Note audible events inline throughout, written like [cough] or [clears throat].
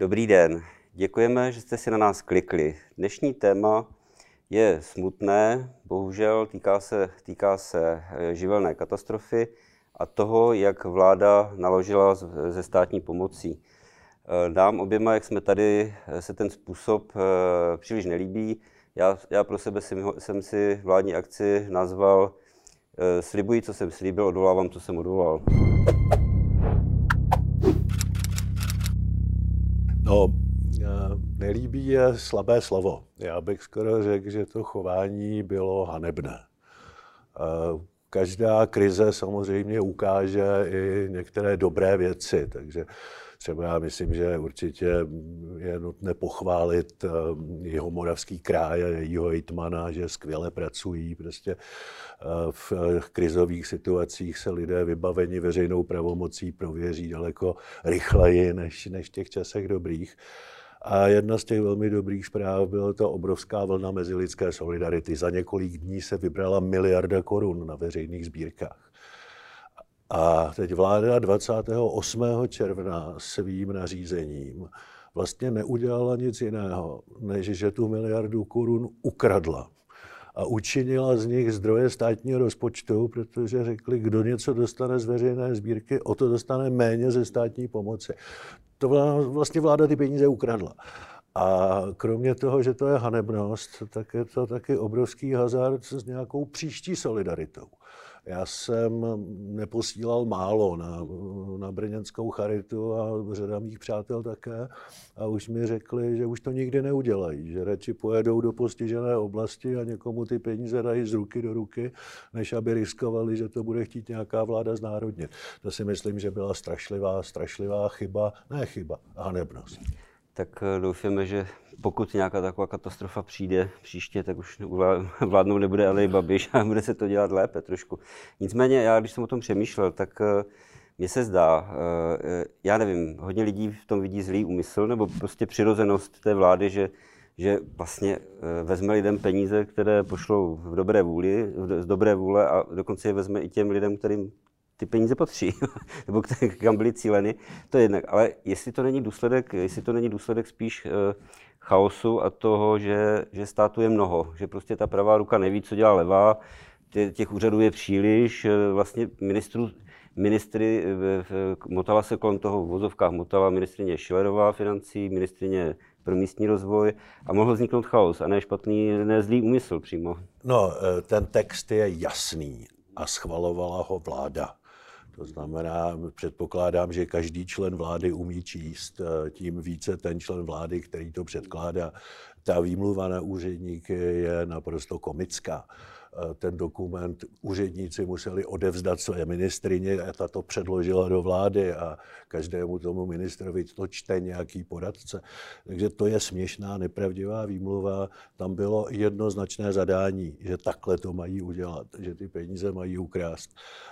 Dobrý den. Děkujeme, že jste si na nás klikli. Dnešní téma je smutné, bohužel týká se, týká se eh, živelné katastrofy a toho, jak vláda naložila ze státní pomocí. Eh, nám oběma, jak jsme tady, eh, se ten způsob příliš nelíbí. Já, já pro sebe jsem, jsem si vládní akci nazval Slibuji, co jsem slíbil, odvolávám, co jsem odvolal. No, nelíbí je slabé slovo. Já bych skoro řekl, že to chování bylo hanebné. Každá krize samozřejmě ukáže i některé dobré věci, takže třeba já myslím, že určitě je nutné pochválit jeho moravský kraj a jeho hejtmana, že skvěle pracují. Prostě v krizových situacích se lidé vybaveni veřejnou pravomocí prověří daleko rychleji než, než v těch časech dobrých. A jedna z těch velmi dobrých zpráv byla ta obrovská vlna mezilidské solidarity. Za několik dní se vybrala miliarda korun na veřejných sbírkách. A teď vláda 28. června svým nařízením vlastně neudělala nic jiného, než že tu miliardu korun ukradla a učinila z nich zdroje státního rozpočtu, protože řekli, kdo něco dostane z veřejné sbírky, o to dostane méně ze státní pomoci to vlastně vláda ty peníze ukradla. A kromě toho, že to je hanebnost, tak je to taky obrovský hazard s nějakou příští solidaritou. Já jsem neposílal málo na, na brněnskou charitu a řada mých přátel také. A už mi řekli, že už to nikdy neudělají, že radši pojedou do postižené oblasti a někomu ty peníze dají z ruky do ruky, než aby riskovali, že to bude chtít nějaká vláda znárodnit. To si myslím, že byla strašlivá, strašlivá chyba, ne chyba, hanebnost tak eh, doufáme, že pokud nějaká taková katastrofa přijde příště, tak už [laughs] vládnou nebude ale i Babiš a bude se to dělat lépe trošku. Nicméně já, když jsem o tom přemýšlel, tak eh, mně se zdá, eh, já nevím, hodně lidí v tom vidí zlý úmysl nebo prostě přirozenost té vlády, že, že vlastně vezme lidem peníze, které pošlou v dobré vůli, z dobré vůle a dokonce je vezme i těm lidem, kterým ty peníze patří, [laughs] nebo kam byly cíleny, to je jednak. Ale jestli to není důsledek, jestli to není důsledek spíš uh, chaosu a toho, že, že státu je mnoho, že prostě ta pravá ruka neví, co dělá levá, tě, těch úřadů je příliš, uh, vlastně ministrů, ministry, uh, motala se kolem toho v vozovkách, motala ministrině Šilerová financí, ministrině pro místní rozvoj a mohl vzniknout chaos a ne špatný, ne zlý úmysl přímo. No, ten text je jasný a schvalovala ho vláda. To znamená, předpokládám, že každý člen vlády umí číst, eh, tím více ten člen vlády, který to předkládá. Ta výmluva na úředníky je naprosto komická. Eh, ten dokument úředníci museli odevzdat své ministrině a ta to předložila do vlády a každému tomu ministrovi to čte nějaký poradce. Takže to je směšná, nepravdivá výmluva. Tam bylo jednoznačné zadání, že takhle to mají udělat, že ty peníze mají ukrást.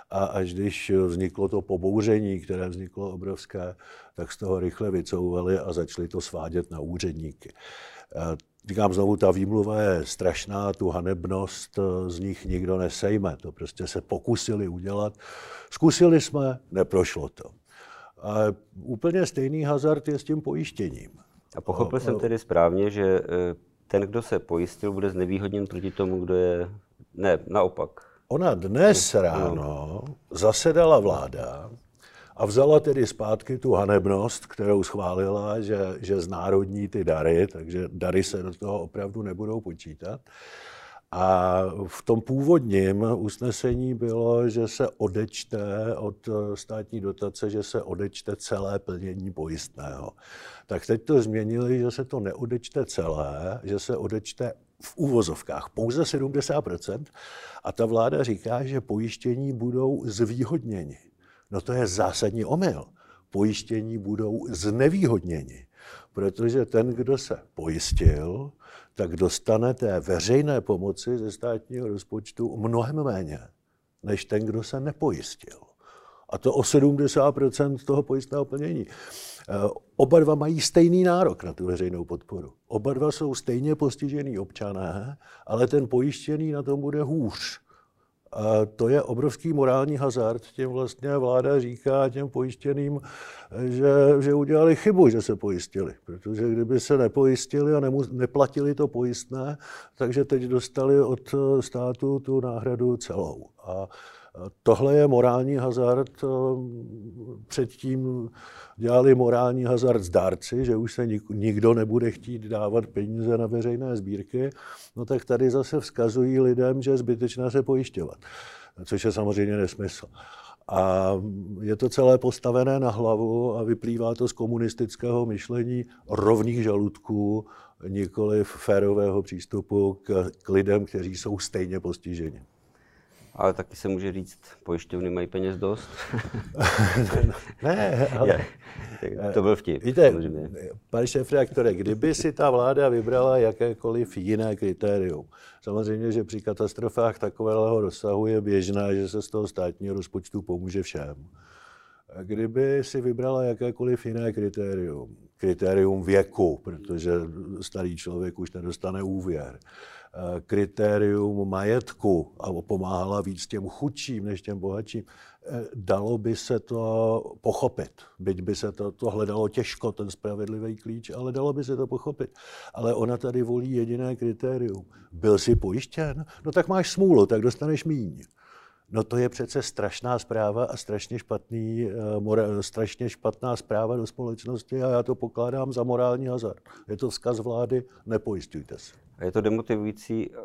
A až když vzniklo to pobouření, které vzniklo obrovské, tak z toho rychle vycouvali a začali to svádět na úředníky. Eh, říkám znovu, ta výmluva je strašná, tu hanebnost eh, z nich nikdo nesejme. To prostě se pokusili udělat. Zkusili jsme, neprošlo to. A úplně stejný hazard je s tím pojištěním. A pochopil jsem tedy správně, že eh, ten, kdo se pojistil, bude znevýhodněn proti tomu, kdo je... Ne, naopak. Ona dnes ráno zasedala vláda a vzala tedy zpátky tu hanebnost, kterou schválila, že, že znárodní ty dary, takže dary se do toho opravdu nebudou počítat. A v tom původním usnesení bylo, že se odečte od státní dotace, že se odečte celé plnění pojistného. Tak teď to změnili, že se to neodečte celé, že se odečte v úvozovkách pouze 70%. A ta vláda říká, že pojištění budou zvýhodněni. No to je zásadní omyl. Pojištění budou znevýhodněni, protože ten, kdo se pojistil, tak dostane té veřejné pomoci ze státního rozpočtu mnohem méně, než ten, kdo se nepojistil. A to o 70% toho pojistného plnění. E, oba dva mají stejný nárok na tu veřejnou podporu. Oba dva jsou stejně postižený občané, ale ten pojištěný na tom bude hůř A to je obrovský morální hazard. Tím vlastně vláda říká těm pojištěným, že, že udělali chybu, že se pojistili. Protože kdyby se nepojistili a nemu, neplatili to pojistné, takže teď dostali od státu tu náhradu celou. A Tohle je morální hazard. Předtím dělali morální hazard z dárci, že už se nikdo nebude chtít dávat peníze na veřejné sbírky. No tak tady zase vzkazují lidem, že je zbytečné se pojišťovat, což je samozřejmě nesmysl. A je to celé postavené na hlavu a vyplývá to z komunistického myšlení rovných žaludků, nikoli férového přístupu k, k lidem, kteří jsou stejně postiženi. Ale taky se může říct, pojišťovny mají peněz dost. [laughs] ne, ale... to byl vtip. Víte, pane šéf-reaktore, kdyby si ta vláda vybrala jakékoliv jiné kritérium, samozřejmě, že při katastrofách takového rozsahu je běžné, že se z toho státního rozpočtu pomůže všem. Kdyby si vybrala jakékoliv jiné kritérium, kritérium věku, protože starý člověk už nedostane úvěr, kritérium majetku a pomáhala víc těm chudším než těm bohatším, eh, dalo by se to pochopit. Byť by se to, to hledalo těžko, ten spravedlivý klíč, ale dalo by se to pochopit. Ale ona tady volí jediné kritérium. Byl jsi pojištěn? No tak máš smůlu, tak dostaneš míň. No to je přece strašná zpráva a strašně, špatný, eh, mora, strašně špatná zpráva do společnosti a já to pokládám za morální hazard. Je to vzkaz vlády, nepojistujte se. Je to demotivující eh,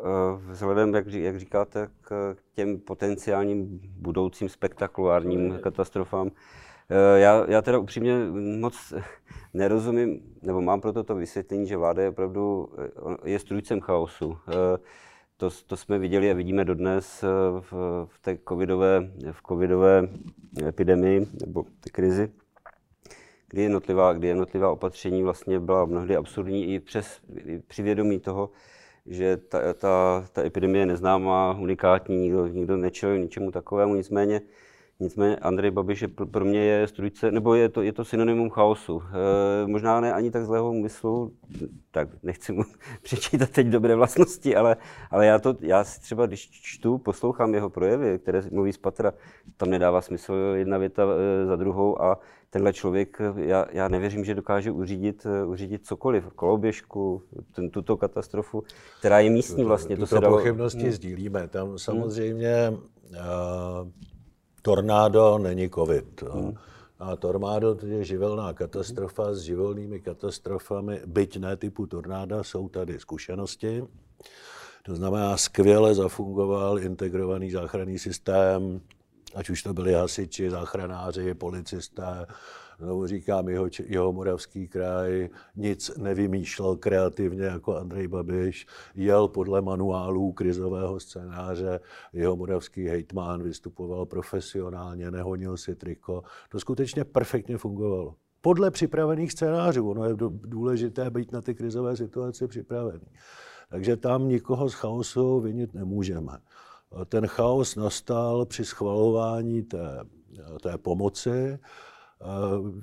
vzhledem, jak, jak říkáte, k těm potenciálním budoucím spektakulárním katastrofám. Eh, já, já teda upřímně moc nerozumím, nebo mám proto to vysvětlení, že vláda je opravdu je strujcem chaosu. To, to jsme viděli a vidíme dodnes eh, v, v té covidové, v covidové epidemii nebo krizi, kdy jednotlivá, kdy jednotlivá opatření vlastně byla mnohdy absurdní i přes i při vědomí toho, že ta, ta, ta epidemie je neznámá, unikátní, nikdo, nikdo nečelil ničemu takovému, nicméně Nicméně Andrej Babiš je pro mě je strujce, nebo je to, je to synonymum chaosu. E, možná ne ani tak zlého úmyslu, tak nechci mu [laughs] přečítat teď dobré vlastnosti, ale, ale já, to, já si třeba, když čtu, poslouchám jeho projevy, které mluví z patra, tam nedává smysl jedna věta e, za druhou a tenhle člověk, já, já nevěřím, že dokáže uřídit, e, uřídit cokoliv, koloběžku, ten, tuto katastrofu, která je místní vlastně. To, to se dalo... pochybnosti hmm. sdílíme. Tam samozřejmě hmm. uh, tornádo není covid. Hmm. A tornádo to je živelná katastrofa s živelnými katastrofami, byť ne typu tornáda, jsou tady zkušenosti. To znamená, skvěle zafungoval integrovaný záchranný systém, ať už to byli hasiči, záchranáři, policisté, znovu říkám, jeho, jeho moravský kraj nic nevymýšlel kreativně jako Andrej Babiš, jel podle manuálů krizového scénáře, jeho moravský hejtmán vystupoval profesionálně, nehonil si triko. To skutečně perfektně fungovalo. Podle připravených scénářů. Ono je důležité být na ty krizové situace připravený. Takže tam nikoho z chaosu vinit nemůžeme. Ten chaos nastal při schvalování té, té pomoci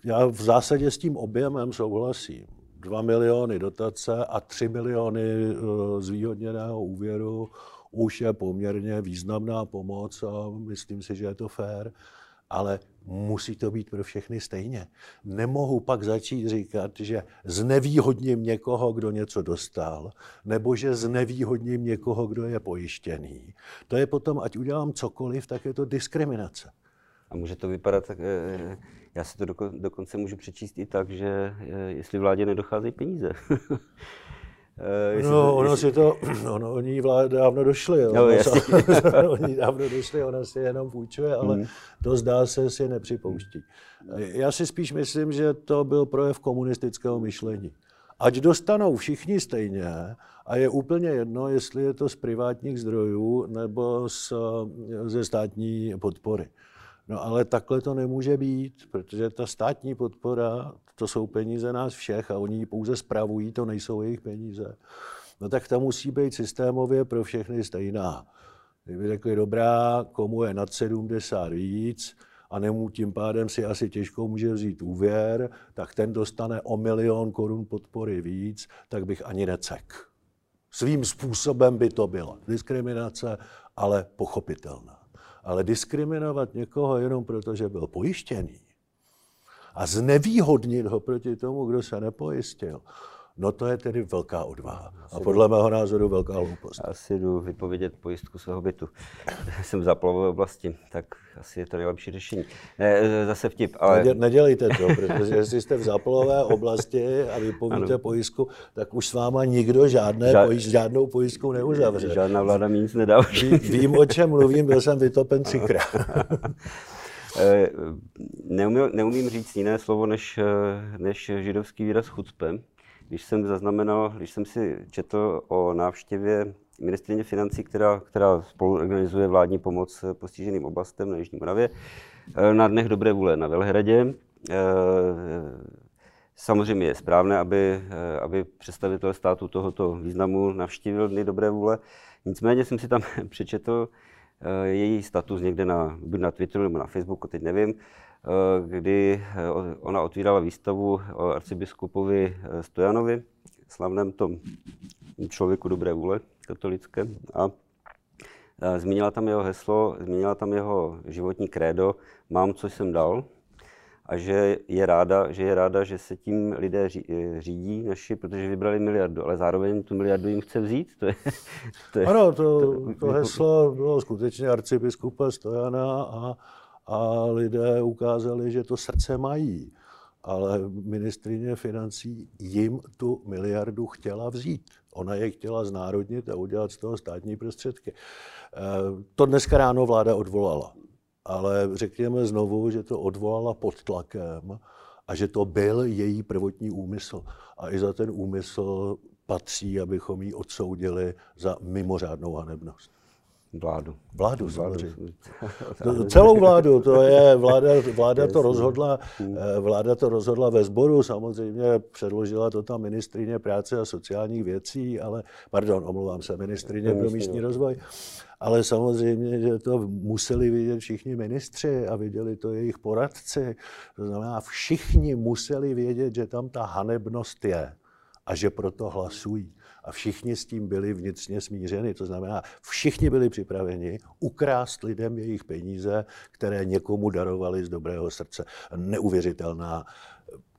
já v zásadě s tím objemem souhlasím. 2 miliony dotace a 3 miliony eh, zvýhodněného úvěru už je poměrně významná pomoc a myslím si, že je to fér, ale musí to být pro všechny stejně. Nemohu pak začít říkat, že znevýhodním někoho, kdo něco dostal, nebo že znevýhodním někoho, kdo je pojištěný. To je potom, ať udělám cokoliv, tak je to diskriminace. A může to vypadat tak, eh, já si to doko, dokonce můžu přečíst i tak, že eh, jestli vládě nedocházejí peníze. [laughs] Uh, no, ono jestli... si to, ono, oni vládě dávno došli, jo. No, ono, [laughs] oni dávno došli, ona si jenom půjčuje, ale mm. to zdá se si nepřipouští. Já si spíš myslím, že to byl projev komunistického myšlení. Ať dostanou všichni stejně a je úplně jedno, jestli je to z privátních zdrojů nebo z, ze státní podpory. No ale takhle to nemůže být, protože ta státní podpora, to jsou peníze nás všech a oni ji pouze spravují, to nejsou jejich peníze. No tak ta musí být systémově pro všechny stejná. Kdyby řekli, dobrá, komu je nad 70 víc, a nemů tím pádem si asi těžko může vzít úvěr, tak ten dostane o milion korun podpory víc, tak bych ani necek. Svým způsobem by to byla diskriminace, ale pochopitelná. Ale diskriminovat někoho jenom proto, že byl pojištěný a znevýhodnit ho proti tomu, kdo se nepojistil, No to je tedy velká odvaha. A podle mého názoru velká hloupost. Asi jdu vypovědět pojistku svého bytu. [laughs] Jsem v záplavové oblasti, tak asi je to nejlepší řešení. Ne, zase vtip, ale... Nedělejte to, protože jestli jste v záplavové oblasti a vypovíte ano. pojistku, tak už s váma nikdo žádné Ža... pojist, žádnou pojistku neuzavře. Žádná vláda mi nic nedá. Ví, vím, o čem mluvím, byl jsem vytopen třikrát. [laughs] Eh, neumím, neumím říct jiné slovo než, eh, než židovský výraz chucpe, když jsem zaznamenal, když jsem si četl o návštěvě ministrině financí, která, která spolu organizuje vládní pomoc postiženým oblastem na Jižní Moravě, eh, na Dnech dobré vůle na Velhradě. Eh, samozřejmě je správné, aby, eh, aby představitel státu tohoto významu navštívil Dny dobré vůle. Nicméně jsem si tam [laughs] přečetl její status někde na, na Twitteru nebo na Facebooku, teď nevím, kdy eh, ona otvírala výstavu o arcibiskupovi eh, Stojanovi, slavném tom člověku dobré vůle katolické. A zmínila tam jeho heslo, zmínila tam jeho životní krédo, mám, co jsem dal, a že je ráda, že je ráda, že se tím lidé řídí naši, protože vybrali miliardu, ale zároveň tu miliardu jim chce vzít. To je, to je, ano, to, to, to heslo bylo skutečně arcibiskupa Stojana a a lidé ukázali, že to srdce mají. Ale ministrině financí jim tu miliardu chtěla vzít. Ona je chtěla znárodnit a udělat z toho státní prostředky. Eh, to dneska ráno vláda odvolala. Ale řekněme znovu, že to odvolala pod tlakem a že to byl její prvotní úmysl. A i za ten úmysl patří, abychom ji odsoudili za mimořádnou hanebnost. Vládu. Vládu, samozřejmě. [laughs] Celou vládu, to je, vláda, vláda to rozhodla, eh, vláda to rozhodla ve sboru, samozřejmě předložila to tam ministrině práce a sociálních věcí, ale, pardon, omlouvám se, ministrině pro místní rozvoj, ale samozřejmě, že to museli vidět všichni ministři a viděli to jejich poradci. To znamená, všichni museli vědět, že tam ta hanebnost je a že proto hlasují a všichni s tím byli vnitřně smířeni. To znamená, všichni byli připraveni ukrást lidem jejich peníze, které někomu darovali z dobrého srdce. Neuvěřitelná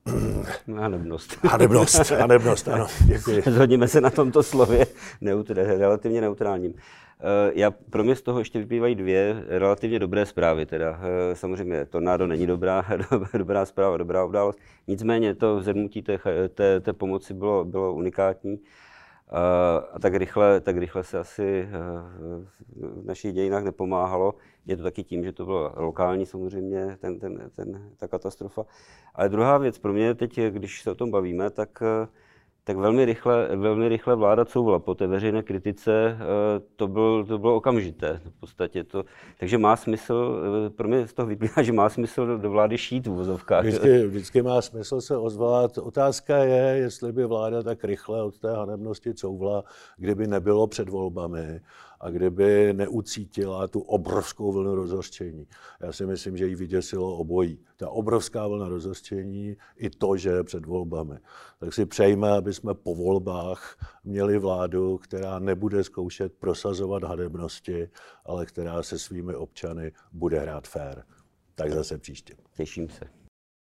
[clears throat] Hanebnost. [clears throat] Hanebnost, hanebnost, ano, [laughs] děkuji. Zhodníme se na tomto slově, neutr- relativně neutrálním. Eh, já, pro mě z toho ještě vyplývají dvě relativně dobré zprávy. Teda. Eh, samozřejmě tornádo není dobrá, [laughs] dobrá zpráva, dobrá událost. Nicméně to vzedmutí té, té, té pomoci bylo, bylo unikátní. A tak rychle, tak rychle se asi eh, v našich dějinách nepomáhalo. Je to taky tím, že to bylo lokální samozřejmě, ten, ten, ten, ta katastrofa. Ale druhá věc pro mě teď, když se o tom bavíme, tak eh, tak velmi rychle, velmi rychle vláda couvla po té veřejné kritice. Eh, to, byl, to bylo okamžité v podstatě. To, takže má smysl, eh, pro mě z toho vyplývá, že má smysl do vlády šít v vozovkách. Vždycky, vždycky má smysl se ozvat. Otázka je, jestli by vláda tak rychle od té hanebnosti couvla, kdyby nebylo před volbami a kdyby neucítila tu obrovskou vlnu rozhořčení. Já si myslím, že jí vyděsilo obojí. Ta obrovská vlna rozhořčení i to, že je před volbami. Tak si přejme, aby jsme po volbách měli vládu, která nebude zkoušet prosazovat hadebnosti, ale která se svými občany bude hrát fér. Tak zase příště. Těším se.